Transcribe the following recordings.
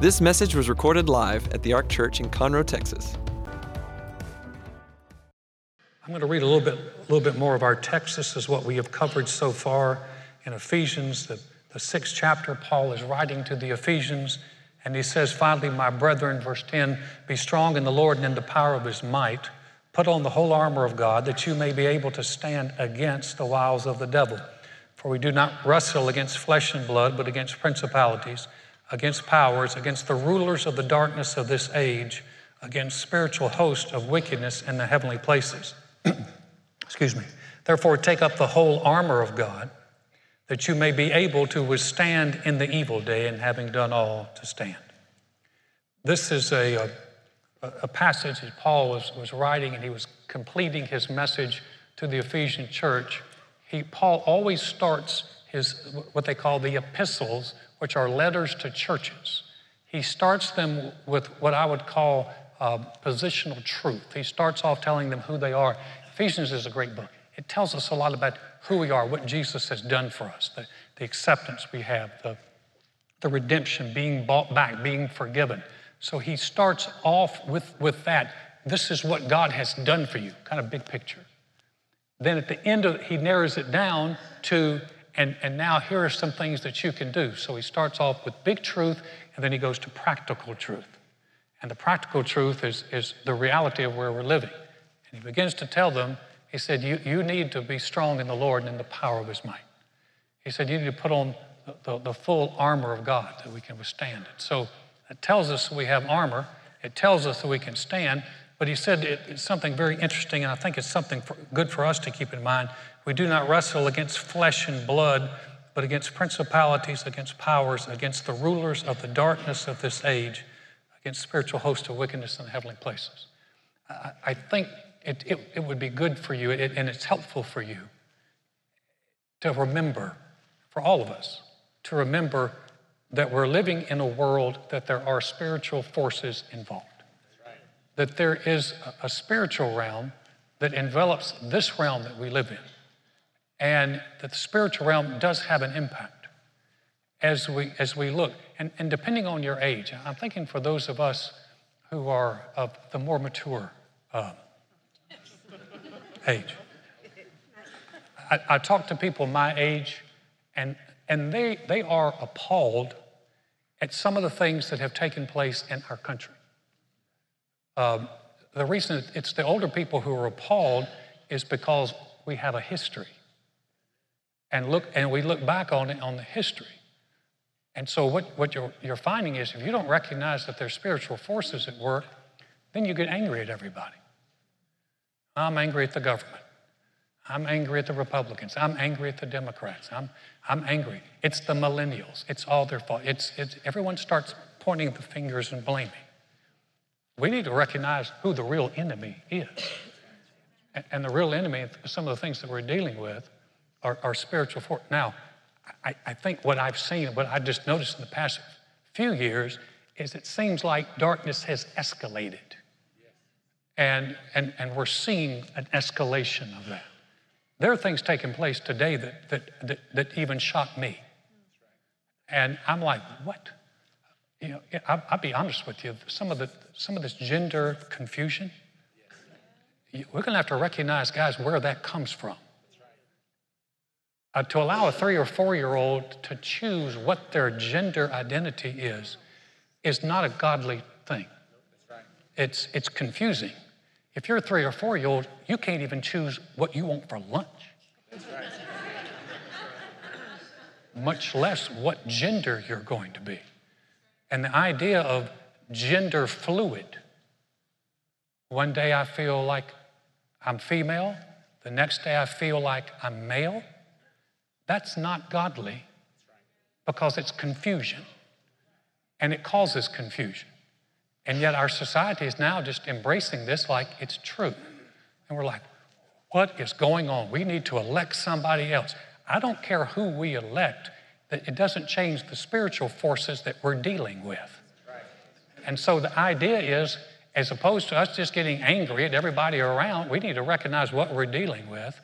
This message was recorded live at the Ark Church in Conroe, Texas. I'm going to read a little bit, a little bit more of our text. This is what we have covered so far in Ephesians, the, the sixth chapter. Paul is writing to the Ephesians, and he says, Finally, my brethren, verse 10, be strong in the Lord and in the power of his might. Put on the whole armor of God, that you may be able to stand against the wiles of the devil. For we do not wrestle against flesh and blood, but against principalities, against powers, against the rulers of the darkness of this age, against spiritual hosts of wickedness in the heavenly places. Excuse me. Therefore, take up the whole armor of God, that you may be able to withstand in the evil day, and having done all, to stand. This is a, a, a passage that Paul was, was writing, and he was completing his message to the Ephesian church. He, Paul always starts his, what they call the epistles, which are letters to churches. He starts them with what I would call uh, positional truth. He starts off telling them who they are. Ephesians is a great book. It tells us a lot about who we are, what Jesus has done for us, the, the acceptance we have, the, the redemption, being bought back, being forgiven. So he starts off with, with that. This is what God has done for you, kind of big picture. Then at the end of he narrows it down to, and, and now here are some things that you can do. So he starts off with big truth, and then he goes to practical truth. And the practical truth is, is the reality of where we're living. And he begins to tell them, he said, you, you need to be strong in the Lord and in the power of his might. He said, you need to put on the, the, the full armor of God that we can withstand it. So it tells us we have armor, it tells us that we can stand, but he said it, it's something very interesting, and I think it's something for, good for us to keep in mind. We do not wrestle against flesh and blood, but against principalities, against powers, against the rulers of the darkness of this age, against spiritual hosts of wickedness in the heavenly places. I, I think it, it, it, would be good for you it, and it's helpful for you to remember, for all of us, to remember that we're living in a world that there are spiritual forces involved. That there is a, a spiritual realm that envelops this realm that we live in. And that the spiritual realm does have an impact as we, as we look. And, and depending on your age, I'm thinking for those of us who are of the more mature um, age. I, I talk to people my age, and, and they, they are appalled at some of the things that have taken place in our country. Um, the reason it's the older people who are appalled is because we have a history. And, look, and we look back on it on the history. And so, what, what you're, you're finding is if you don't recognize that there's spiritual forces at work, then you get angry at everybody. I'm angry at the government. I'm angry at the Republicans. I'm angry at the Democrats. I'm, I'm angry. It's the millennials. It's all their fault. It's, it's, everyone starts pointing the fingers and blaming. We need to recognize who the real enemy is. And, the real enemy, some of the things that we're dealing with, are, are spiritual force. Now, I, I think what I've seen, what I just noticed in the past few years, is it seems like darkness has escalated. And, and, and we're seeing an escalation of that. There are things taking place today that, that, that, that even shock me. And I'm like, what? You know, I'll, I'll, be honest with you, some of, the, some of this gender confusion, we're going to have to recognize, guys, where that comes from. Uh, to allow a three or four year old to choose what their gender identity is, is not a godly thing. It's, it's confusing. If you're a three or four year old, you can't even choose what you want for lunch. Much less what gender you're going to be. And the idea of gender fluid. One day I feel like I'm female, the next day I feel like I'm male. That's not godly because it's confusion and it causes confusion. And yet our society is now just embracing this like it's true. And we're like, what is going on? We need to elect somebody else. I don't care who we elect, that it doesn't change the spiritual forces that we're dealing with. And so the idea is, as opposed to us just getting angry at everybody around, we need to recognize what we're dealing with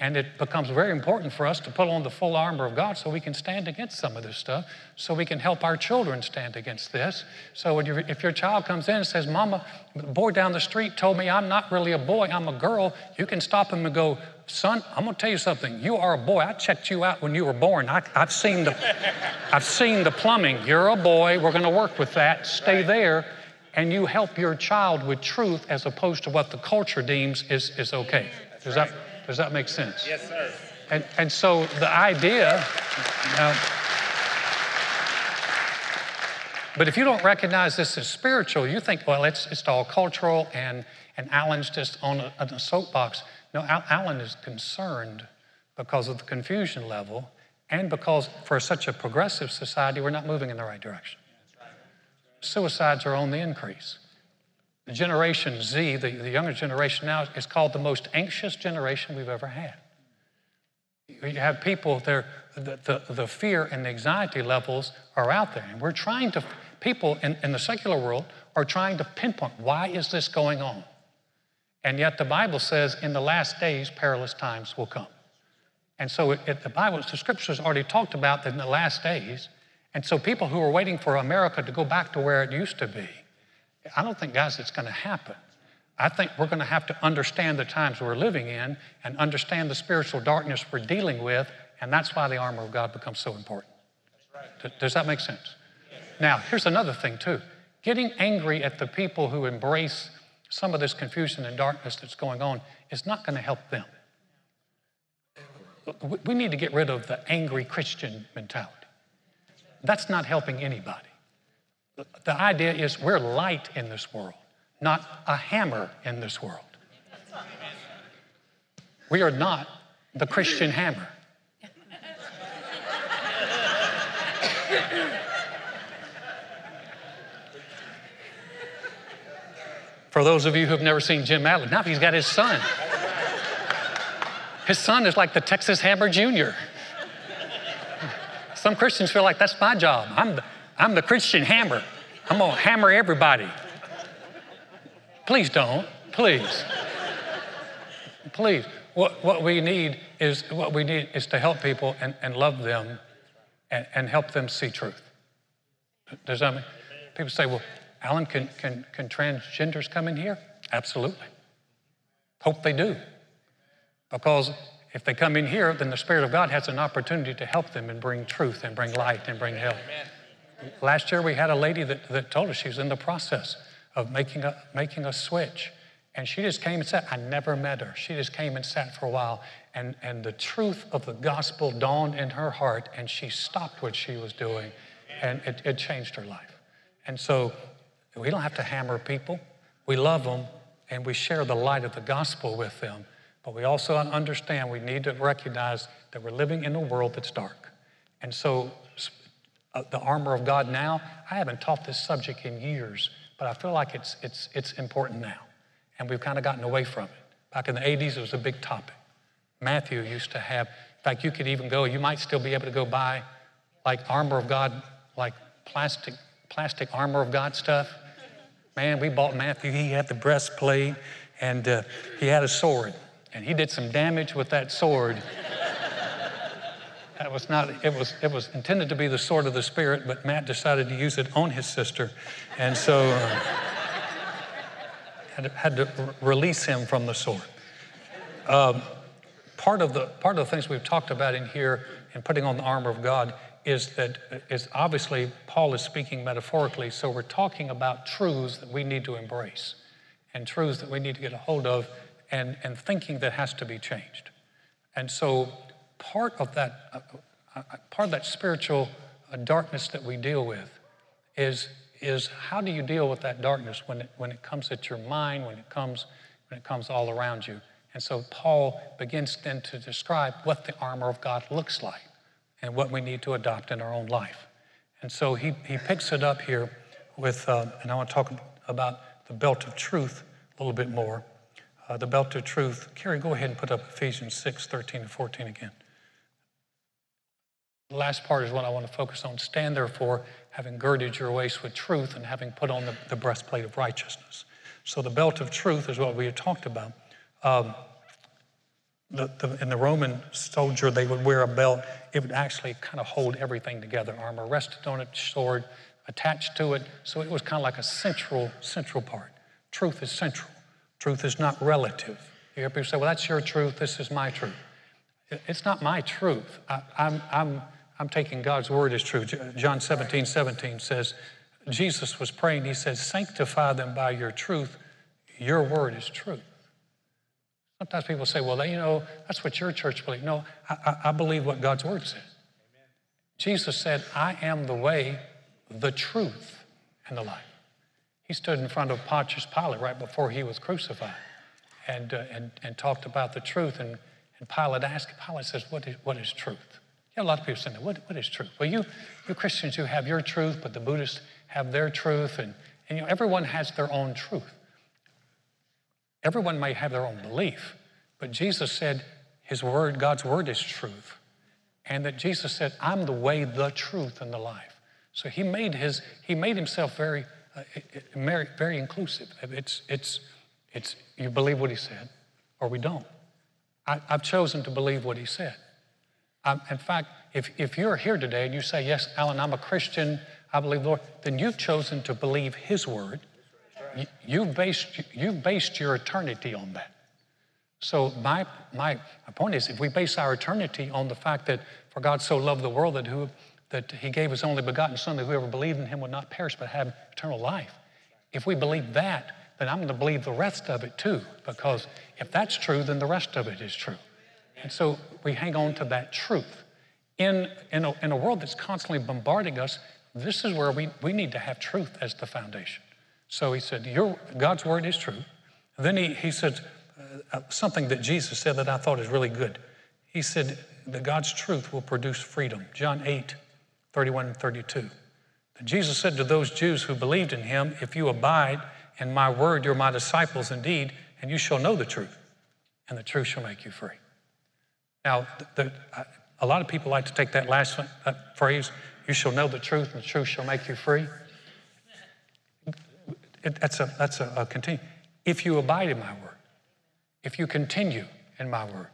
And it becomes very important for us to put on the full armor of God so we can stand against some of this stuff, so we can help our children stand against this. So if your child comes in and says, Mama, the boy down the street told me I'm not really a boy, I'm a girl, you can stop him and go, Son, I'm gonna tell you something. You are a boy. I checked you out when you were born. I, have seen the, I've seen the plumbing. You're a boy. We're gonna work with that. Stay there. And you help your child with truth as opposed to what the culture deems is, is okay. Does that? Does that make sense? Yes, sir. And, and so the idea, but if you don't recognize this as spiritual, you think, well, it's, it's all cultural and, and Alan's just on a, on a soapbox. No, Alan is concerned because of the confusion level and because for such a progressive society, we're not moving in the right direction. Suicides are on the increase. The Generation Z, the, the younger generation now, is called the most anxious generation we've ever had. You have people, the, the, the, fear and the anxiety levels are out there. And we're trying to, people in, in the secular world are trying to pinpoint why is this going on? And yet the Bible says in the last days, perilous times will come. And so it, it, the Bible, the scriptures already talked about that in the last days. And so people who are waiting for America to go back to where it used to be, I don't think, guys, it's going to happen. I think we're going to have to understand the times we're living in and understand the spiritual darkness we're dealing with, and that's why the armor of God becomes so important. Right. Does that make sense? Yes. Now, here's another thing, too. Getting angry at the people who embrace some of this confusion and darkness that's going on is not going to help them. We need to get rid of the angry Christian mentality. That's not helping anybody. The idea is we're light in this world, not a hammer in this world. We are not the Christian hammer. For those of you who've never seen Jim Adler, now he's got his son. His son is like the Texas Hammer Jr. Some Christians feel like that's my job. I'm the, I'm the Christian hammer. I'm going to hammer everybody. Please don't. Please. Please. What, what we need is what we need is to help people and, and love them and, and help them see truth. Does that mean? People say, well, Alan, can, can, can transgenders come in here? Absolutely. Hope they do. Because if they come in here, then the Spirit of God has an opportunity to help them and bring truth and bring light and bring help. Last year, we had a lady that, that told us she was in the process of making a, making a switch. And she just came and sat. I never met her. She just came and sat for a while. And, and the truth of the gospel dawned in her heart, and she stopped what she was doing, and it, it changed her life. And so we don't have to hammer people. We love them, and we share the light of the gospel with them. But we also understand we need to recognize that we're living in a world that's dark. And so, uh, the armor of God now, I haven't taught this subject in years, but I feel like it's, it's, it's important now. And we've kind of gotten away from it. Back in the 80s, it was a big topic. Matthew used to have, in fact, you could even go, you might still be able to go buy like armor of God, like plastic, plastic armor of God stuff. Man, we bought Matthew, he had the breastplate and uh, he had a sword and he did some damage with that sword. that was not, it was, it was intended to be the sword of the Spirit, but Matt decided to use it on his sister. And so uh, had, to, had to release him from the sword. Um, part, of the, part of the things we've talked about in here in putting on the armor of God is that is obviously Paul is speaking metaphorically, so we're talking about truths that we need to embrace and truths that we need to get a hold of and, and thinking that has to be changed. And so part of that, uh, uh, part of that spiritual uh, darkness that we deal with is, is how do you deal with that darkness when it, when it comes at your mind, when it comes, when it comes all around you. And so Paul begins then to describe what the armor of God looks like and what we need to adopt in our own life. And so he, he picks it up here with, uh, and I want to talk about the belt of truth a little bit more uh, the belt of truth. Carrie, go ahead and put up Ephesians 6 13 and 14 again. The last part is what I want to focus on. Stand therefore, having girded your waist with truth and having put on the, the breastplate of righteousness. So the belt of truth is what we had talked about. Um, the, the, in the Roman soldier, they would wear a belt. It would actually kind of hold everything together. Armor rested on it, sword attached to it. So it was kind of like a central, central part. Truth is central. Truth is not relative. You hear people say, well, that's your truth, this is my truth. It's not my truth. I, I'm, I'm, I'm taking God's word as true. John 17, 17 says, Jesus was praying, he says, sanctify them by your truth. Your word is truth. Sometimes people say, well, you know, that's what your church believes. No, I, I believe what God's word says. Jesus said, I am the way, the truth, and the life. He stood in front of Pontius Pilate right before he was crucified and, uh, and, and talked about the truth. And, and Pilate asked, Pilate says, what is, what is truth? Yeah, a lot of people say, what, what is truth? Well, you, you Christians, you have your truth, but the Buddhists have their truth. And, and you know, everyone has their own truth. Everyone may have their own belief, but Jesus said his word, God's word is truth. And that Jesus said, I'm the way, the truth, and the life. So he made, his, he made himself very, uh, very, very inclusive. It's, it's, it's, you believe what he said, or we don't. I, have chosen to believe what he said. I, in fact, if, if you're here today and you say, Yes, Alan, I'm a Christian, I believe the Lord, then you've chosen to believe his word. You, you've, based, you've based your eternity on that. So, my, my, my point is if we base our eternity on the fact that for God so loved the world that, who, that he gave his only begotten Son, that whoever believed in him would not perish but have eternal life. If we believe that, then I'm going to believe the rest of it too, because if that's true, then the rest of it is true. And so we hang on to that truth. In, in, a, in a world that's constantly bombarding us, this is where we, we need to have truth as the foundation. So he said, Your, God's word is true. And then he, he said uh, uh, something that Jesus said that I thought is really good. He said that God's truth will produce freedom. John 8, 31 and 32. Jesus said to those Jews who believed in him, If you abide in my word, you're my disciples indeed, and you shall know the truth, and the truth shall make you free. Now, the, the, uh, a lot of people like to take that last that phrase, you shall know the truth, and the truth shall make you free. It, that's a, that's a, a continue. If you abide in my word, if you continue in my word,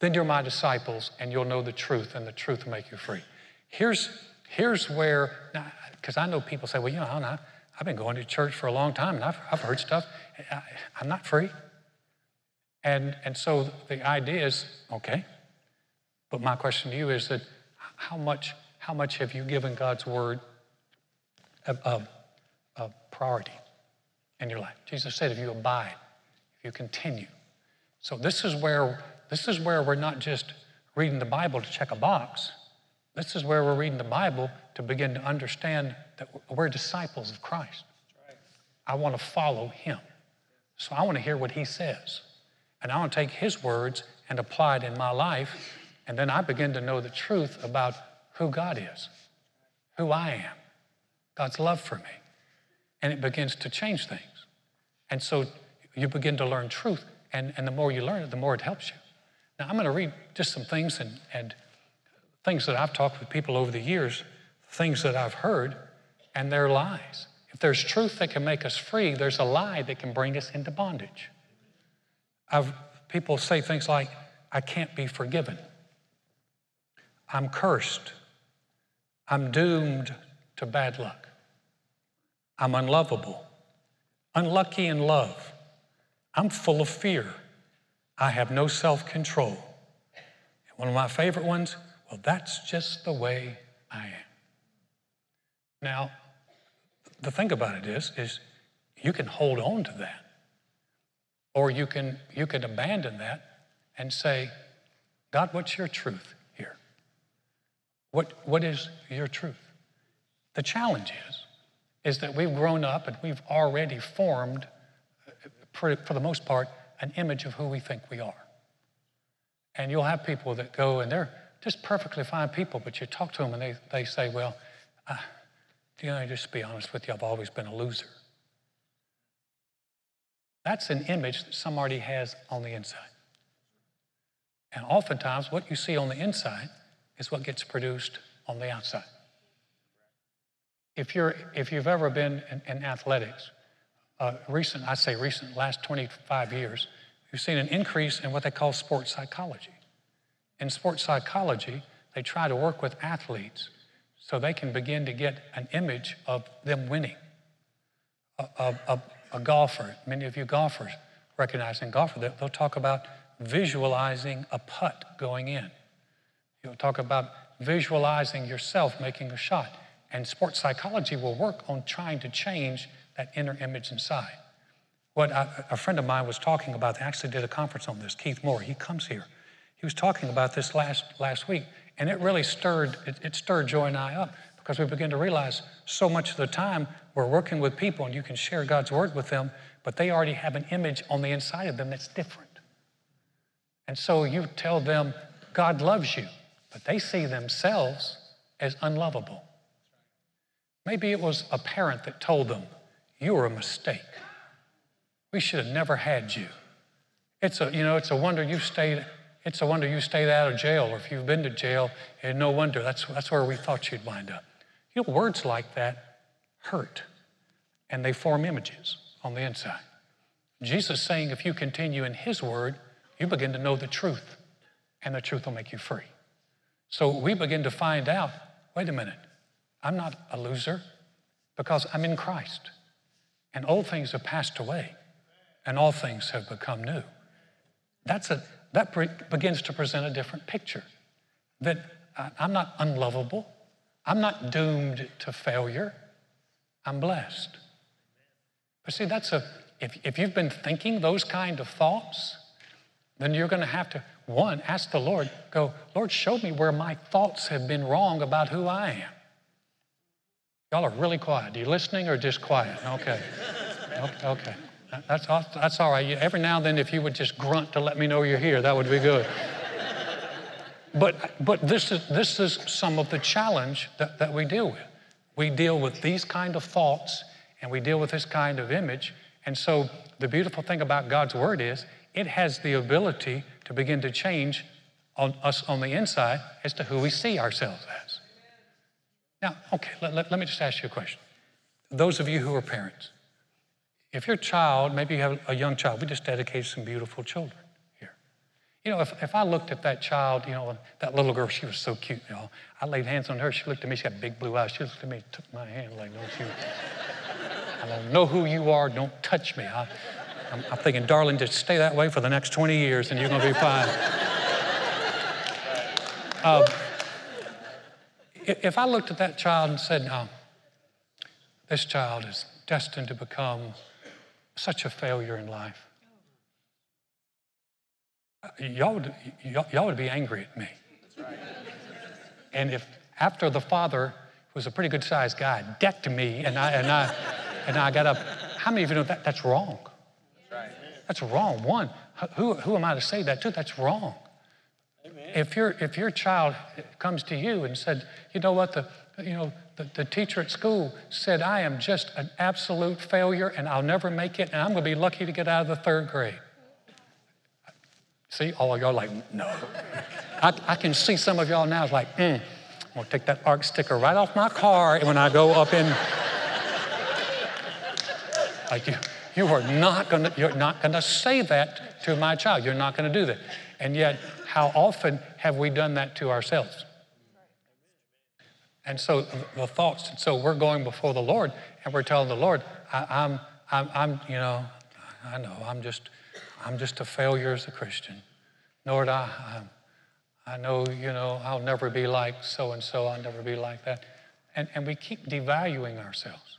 then you're my disciples and you'll know the truth, and the truth will make you free. Here's, here's where, because I know people say, well, you know, I, I've been going to church for a long time and I've, I've heard stuff. I, I'm not free. And, and so the idea is okay, but my question to you is that how much, how much have you given God's word a, a, a priority in your life? Jesus said, if you abide, if you continue. So this is where this is where we're not just reading the Bible to check a box. This is where we're reading the Bible to begin to understand that we're disciples of Christ. I want to follow him. So I want to hear what he says. And I want to take his words and apply it in my life. And then I begin to know the truth about who God is, who I am, God's love for me. And it begins to change things. And so you begin to learn truth. And, and the more you learn it, the more it helps you. Now, I'm going to read just some things and, and things that I've talked with people over the years, things that I've heard, and they're lies. If there's truth that can make us free, there's a lie that can bring us into bondage. I've, people say things like, I can't be forgiven. I'm cursed. I'm doomed to bad luck. I'm unlovable. Unlucky in love. I'm full of fear. I have no self control. And One of my favorite ones, well, that's just the way I am. Now, the thing about it is, is you can hold on to that. Or you can, you can abandon that and say, God, what's your truth here? What, what is your truth? The challenge is, is that we've grown up and we've already formed, for, the most part, an image of who we think we are. And you'll have people that go and they're just perfectly fine people, but you talk to them and they, they say, well, you know, just to be honest with you, I've always been a loser. That's an image that somebody has on the inside. And oftentimes, what you see on the inside is what gets produced on the outside. If, you're, if you've ever been in, in athletics, uh, recent, I say recent, last 25 years, you've seen an increase in what they call sports psychology. In sports psychology, they try to work with athletes so they can begin to get an image of them winning. A, a, a, golfer, many of you golfers recognize in golfer, they'll talk about visualizing a putt going in. You'll talk about visualizing yourself making a shot. And sports psychology will work on trying to change that inner image inside. What I, a friend of mine was talking about, they actually did a conference on this, Keith Moore, he comes here. He was talking about this last, last week, and it really stirred, it, it stirred Joy and I up because we begin to realize so much of the time we're working with people and you can share God's word with them, but they already have an image on the inside of them that's different. And so you tell them, God loves you, but they see themselves as unlovable. Maybe it was a parent that told them, You were a mistake. We should have never had you. It's a, you know, it's a wonder you stayed, it's a wonder you stayed out of jail, or if you've been to jail, and no wonder that's, that's where we thought you'd wind up. You know, words like that hurt, and they form images on the inside. Jesus saying, if you continue in His word, you begin to know the truth, and the truth will make you free. So we begin to find out wait a minute, I'm not a loser because I'm in Christ. And old things have passed away, and all things have become new. That's a, that pre- begins to present a different picture that uh, I'm not unlovable, I'm not doomed to failure, I'm blessed. But see, that's a, if, if you've been thinking those kind of thoughts, then you're going to have to, one, ask the Lord, go, Lord, show me where my thoughts have been wrong about who I am. Y'all are really quiet. Are you listening or just quiet? Okay. Okay. That's, that's all right. Every now and then, if you would just grunt to let me know you're here, that would be good. But, but this, is, this is some of the challenge that, that we deal with. We deal with these kind of thoughts and we deal with this kind of image. And so the beautiful thing about God's Word is it has the ability to begin to change on us on the inside as to who we see ourselves as. Now, okay, let, let, let me just ask you a question. Those of you who are parents, if your child, maybe you have a young child, we just dedicated some beautiful children here. You know, if, if I looked at that child, you know, that little girl, she was so cute, you know. I laid hands on her, she looked at me, she had big blue eyes. She looked at me, took my hand like, don't you, I don't know who you are, don't touch me. I, I'm, I'm thinking, darling, just stay that way for the next 20 years and you're going to be fine. Um, if I looked at that child and said, no, this child is destined to become such a failure in life, y'all would, y'all would be angry at me. And if after the father was a pretty good sized guy, decked me and I, and I, and I got up, how many of you know that that's wrong? That's wrong. One, who, who am I to say that to? That's wrong. If, your, if your child comes to you and said, you know what, the, you know, the, the teacher at school said, I am just an absolute failure and I'll never make it and I'm going to be lucky to get out of the third grade. See, all of y'all like, no. I, I can see some of y'all now is like, mm, I'm going to take that ARC sticker right off my car when I go up in. like you. You are not going to, you're not going to say that to my child. You're not going to do that. And yet, how often have we done that to ourselves? And so the thoughts, so we're going before the Lord and we're telling the Lord, I, am I'm, I'm, I'm, you know, I know, I'm just, I'm just a failure as a Christian. Lord, I, I, I know, you know, I'll never be like so and so, I'll never be like that. And, and we keep devaluing ourselves.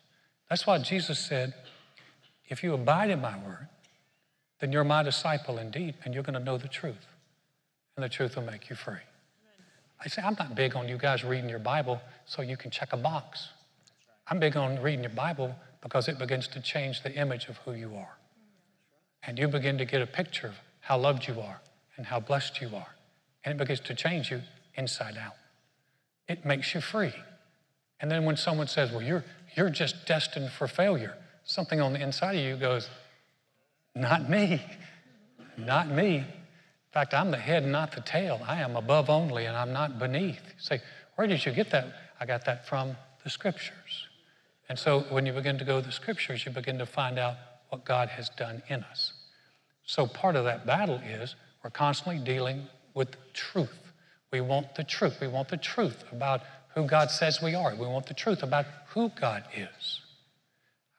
That's why Jesus said, if you abide in my word, then you're my disciple indeed, and you're going to know the truth. And the truth will make you free. I say, I'm not big on you guys reading your Bible so you can check a box. I'm big on reading your Bible because it begins to change the image of who you are. And you begin to get a picture of how loved you are and how blessed you are. And it begins to change you inside out. It makes you free. And then when someone says, Well, you're, you're just destined for failure, something on the inside of you goes, Not me, not me. In fact, I'm the head, not the tail. I am above only, and I'm not beneath. You say, Where did you get that? I got that from the scriptures. And so when you begin to go to the scriptures, you begin to find out what God has done in us. So part of that battle is we're constantly dealing with truth. We want the truth. We want the truth about who God says we are. We want the truth about who God is.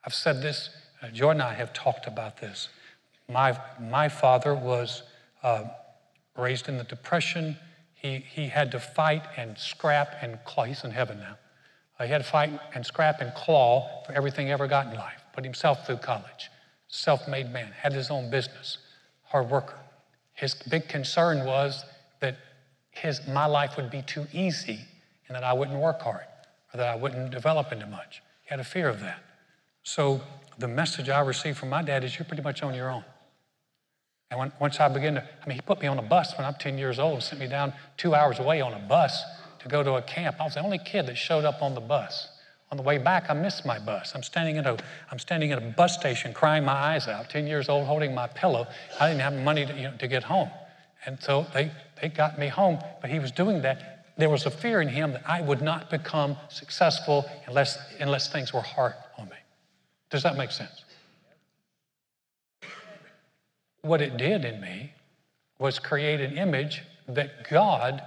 I've said this, uh, Jordan and I have talked about this. My, my father was uh, raised in the Depression. He, he had to fight and scrap and claw. He's in heaven now. He had to fight and scrap and claw for everything he ever got in life. Put himself through college. Self made man, had his own business, hard worker. His big concern was that his, my life would be too easy and that I wouldn't work hard or that I wouldn't develop into much. He had a fear of that. So the message I received from my dad is you're pretty much on your own. And when, once I began to, I mean, he put me on a bus when I'm 10 years old, sent me down two hours away on a bus to go to a camp. I was the only kid that showed up on the bus. On the way back, I missed my bus. I'm standing at a, I'm standing at a bus station crying my eyes out, 10 years old, holding my pillow. I didn't have money to, you know, to get home. And so they, they got me home, but he was doing that. There was a fear in him that I would not become successful unless, unless things were hard on me. Does that make sense? What it did in me was create an image that God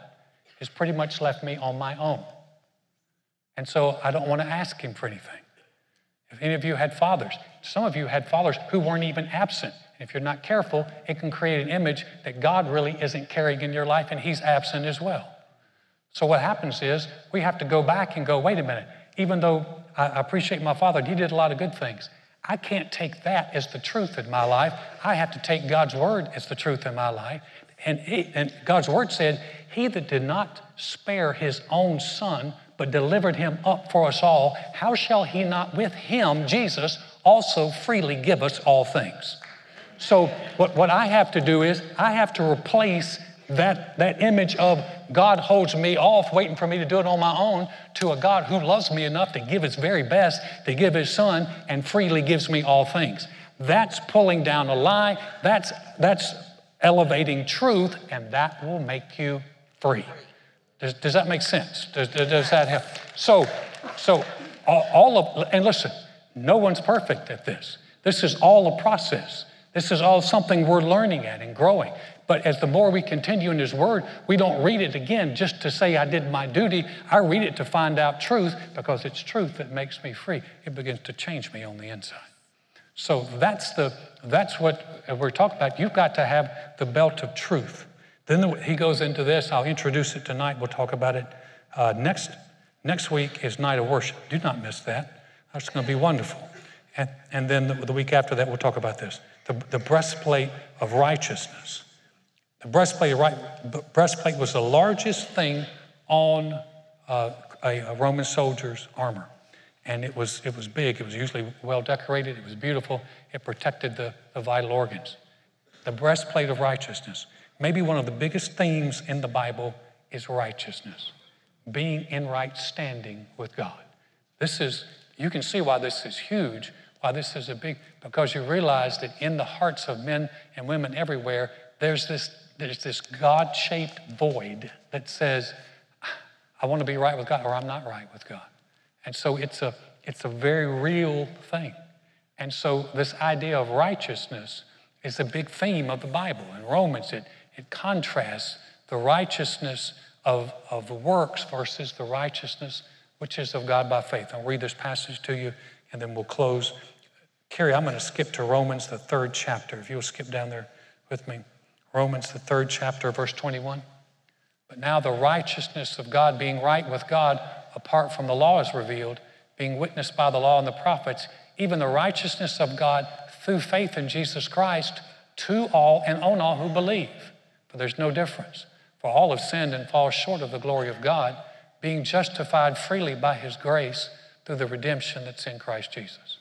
has pretty much left me on my own. And so I don't want to ask him for anything. If any of you had fathers, some of you had fathers who weren't even absent. And if you're not careful, it can create an image that God really isn't carrying in your life and he's absent as well. So what happens is we have to go back and go, wait a minute, even though I appreciate my father, he did a lot of good things. I can't take that as the truth in my life. I have to take God's word as the truth in my life. And, and God's word said, He that did not spare his own son, but delivered him up for us all, how shall he not with him, Jesus, also freely give us all things? So, what, what I have to do is, I have to replace that, that image of God holds me off, waiting for me to do it on my own, to a God who loves me enough to give his very best, to give his son, and freely gives me all things. That's pulling down a lie, that's, that's elevating truth, and that will make you free. Does, does that make sense? Does, does that help? So, so all of, and listen, no one's perfect at this. This is all a process. This is all something we're learning at and growing. But as the more we continue in His Word, we don't read it again just to say I did my duty. I read it to find out truth because it's truth that makes me free. It begins to change me on the inside. So that's the that's what we're talking about. You've got to have the belt of truth. Then he goes into this. I'll introduce it tonight. We'll talk about it uh, next. Next week is night of worship. Do not miss that. That's going to be wonderful. And, and then the, the, week after that, we'll talk about this the, the breastplate of righteousness. The breastplate, right, breastplate was the largest thing on uh, a, a Roman soldier's armor. And it was, it was big, it was usually well decorated, it was beautiful, it protected the, the vital organs. The breastplate of righteousness. Maybe one of the biggest themes in the Bible is righteousness, being in right standing with God. This is, you can see why this is huge, why this is a big, because you realize that in the hearts of men and women everywhere, there's this, there's this God shaped void that says, I want to be right with God or I'm not right with God. And so it's a, it's a very real thing. And so this idea of righteousness is a big theme of the Bible. In Romans, it, it contrasts the righteousness of, of works versus the righteousness which is of God by faith. I'll read this passage to you and then we'll close. Carrie, I'm going to skip to Romans, the third chapter. If you'll skip down there with me. Romans, the third chapter, verse 21. But now the righteousness of God, being right with God apart from the law, is revealed, being witnessed by the law and the prophets, even the righteousness of God through faith in Jesus Christ to all and on all who believe. For there's no difference. For all have sinned and fall short of the glory of God, being justified freely by his grace through the redemption that's in Christ Jesus.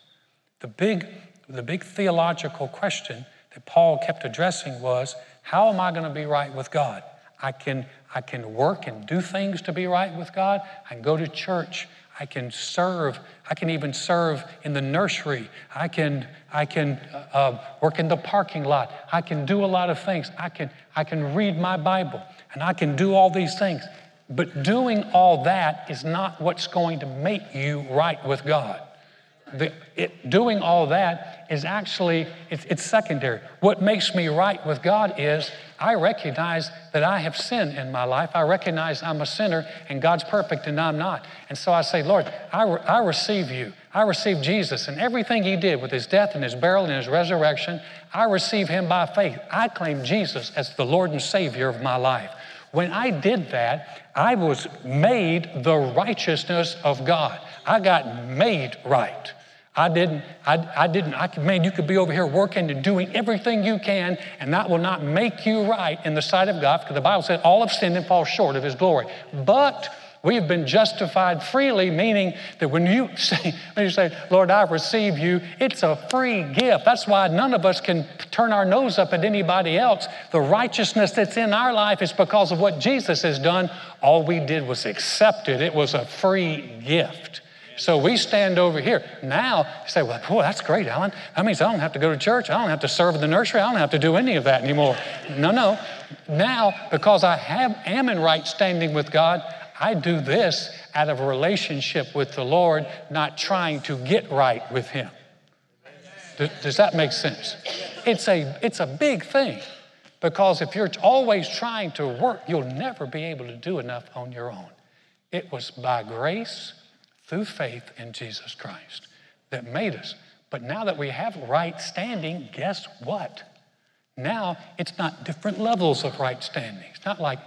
The big, the big theological question that Paul kept addressing was how am I going to be right with God? I can, I can work and do things to be right with God. I can go to church. I can serve. I can even serve in the nursery. I can, I can uh, uh, work in the parking lot. I can do a lot of things. I can, I can read my Bible and I can do all these things. But doing all that is not what's going to make you right with God. The, it, doing all that is actually it's, it's secondary. What makes me right with God is I recognize that I have sinned in my life. I recognize I'm a sinner and God's perfect and I'm not. And so I say, Lord, I, re- I receive you. I receive Jesus and everything he did with his death and his burial and his resurrection. I receive him by faith. I claim Jesus as the Lord and Savior of my life. When I did that, I was made the righteousness of God. I got made right. I didn't, I, I didn't, I could, man, you could be over here working and doing everything you can, and that will not make you right in the sight of God, because the Bible said all have sinned and fall short of His glory. But we have been justified freely, meaning that when you say, when you say, Lord, I receive you, it's a free gift. That's why none of us can turn our nose up at anybody else. The righteousness that's in our life is because of what Jesus has done. All we did was accept it, it was a free gift. So we stand over here. Now, you say, well, boy, that's great, Alan. That means I don't have to go to church. I don't have to serve in the nursery. I don't have to do any of that anymore. No, no. Now, because I have, am in right standing with God, I do this out of a relationship with the Lord, not trying to get right with Him. Does, does that make sense? It's a, it's a big thing because if you're always trying to work, you'll never be able to do enough on your own. It was by grace through faith in Jesus Christ that made us. But now that we have right standing, guess what? Now it's not different levels of right standing. It's not like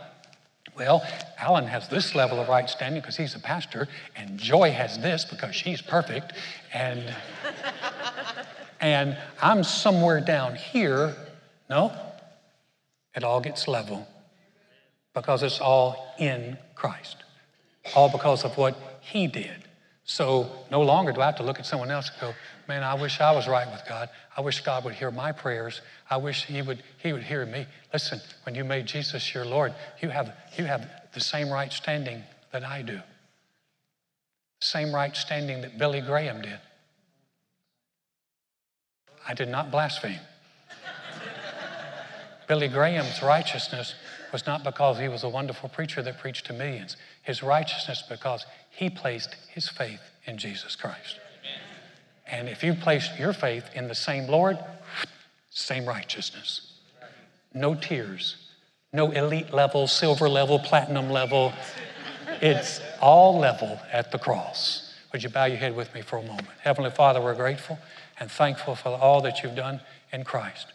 well, Alan has this level of right standing because he's a pastor, and Joy has this because she's perfect, and and I'm somewhere down here. No, it all gets level because it's all in Christ, all because of what He did. So no longer do I have to look at someone else and go, man, I wish I was right with God. I wish God would hear my prayers. I wish He would, he would hear me. Listen, when you made Jesus your Lord, you have, you have the same right standing that I do. Same right standing that Billy Graham did. I did not blaspheme. Billy Graham's righteousness was not because he was a wonderful preacher that preached to millions. His righteousness because he placed his faith in Jesus Christ. And if you place your faith in the same Lord, same righteousness. No tiers, no elite level, silver level, platinum level. It's all level at the cross. Would you bow your head with me for a moment? Heavenly Father, we're grateful and thankful for all that you've done in Christ.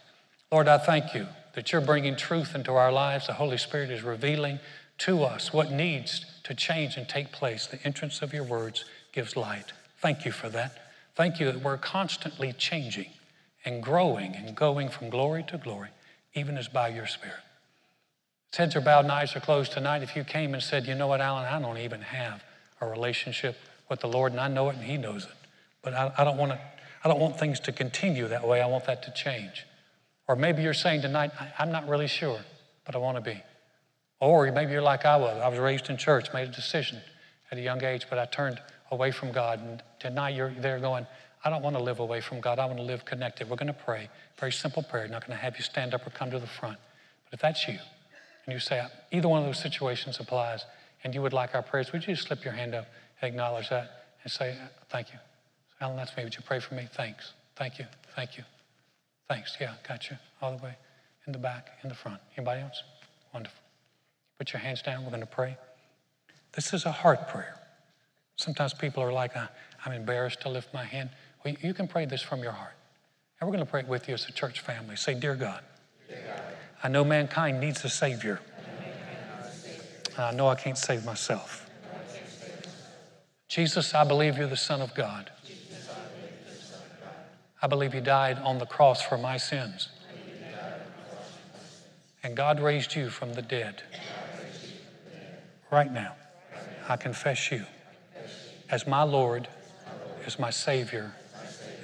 Lord, I thank you that you're bringing truth into our lives. The Holy Spirit is revealing to us what needs to change and take place. The entrance of your words gives light. Thank you for that. Thank you that we're constantly changing and growing and going from glory to glory, even as by your Spirit. Heads are bowed and eyes are closed tonight. If you came and said, you know what, Alan, I don't even have a relationship with the Lord, and I know it and He knows it, but I, I don't want to. I don't want things to continue that way. I want that to change. Or maybe you're saying tonight, I'm not really sure, but I want to be. Or maybe you're like I was. I was raised in church, made a decision at a young age, but I turned away from God. And tonight you're there going, I don't want to live away from God. I want to live connected. We're going to pray. Very simple prayer. Not going to have you stand up or come to the front. But if that's you, and you say, either one of those situations applies, and you would like our prayers, would you just slip your hand up and acknowledge that and say, thank you. Alan, that's me. Would you pray for me? Thanks. Thank you. Thank you. Thanks. Yeah, got you. All the way in the back, in the front. Anybody else? Wonderful. Put your hands down. We're going to pray. This is a heart prayer. Sometimes people are like, uh, I'm embarrassed to lift my hand. Well, you can pray this from your heart. And we're going to pray it with you as a church family. Say, Dear God, Dear God I know mankind needs a Savior. I know I can't save myself. Jesus, I believe you're the Son of God. I believe you died on the cross for my sins. And God raised you from the dead. Right now, I confess you as my Lord, as my Savior,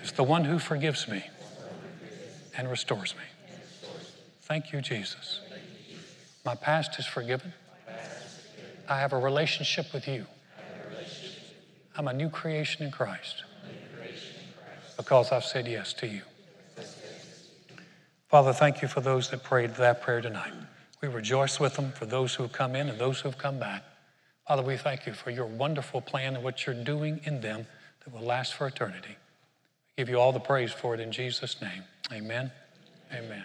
as the one who forgives me and restores me. Thank you, Jesus. My past is forgiven. I have a relationship with you. I'm a new creation in Christ because I've said yes to you. Father, thank you for those that prayed that prayer tonight. We rejoice with them for those who have come in and those who have come back. Father, we thank you for your wonderful plan and what you're doing in them that will last for eternity. We Give you all the praise for it in Jesus' name. Amen. Amen.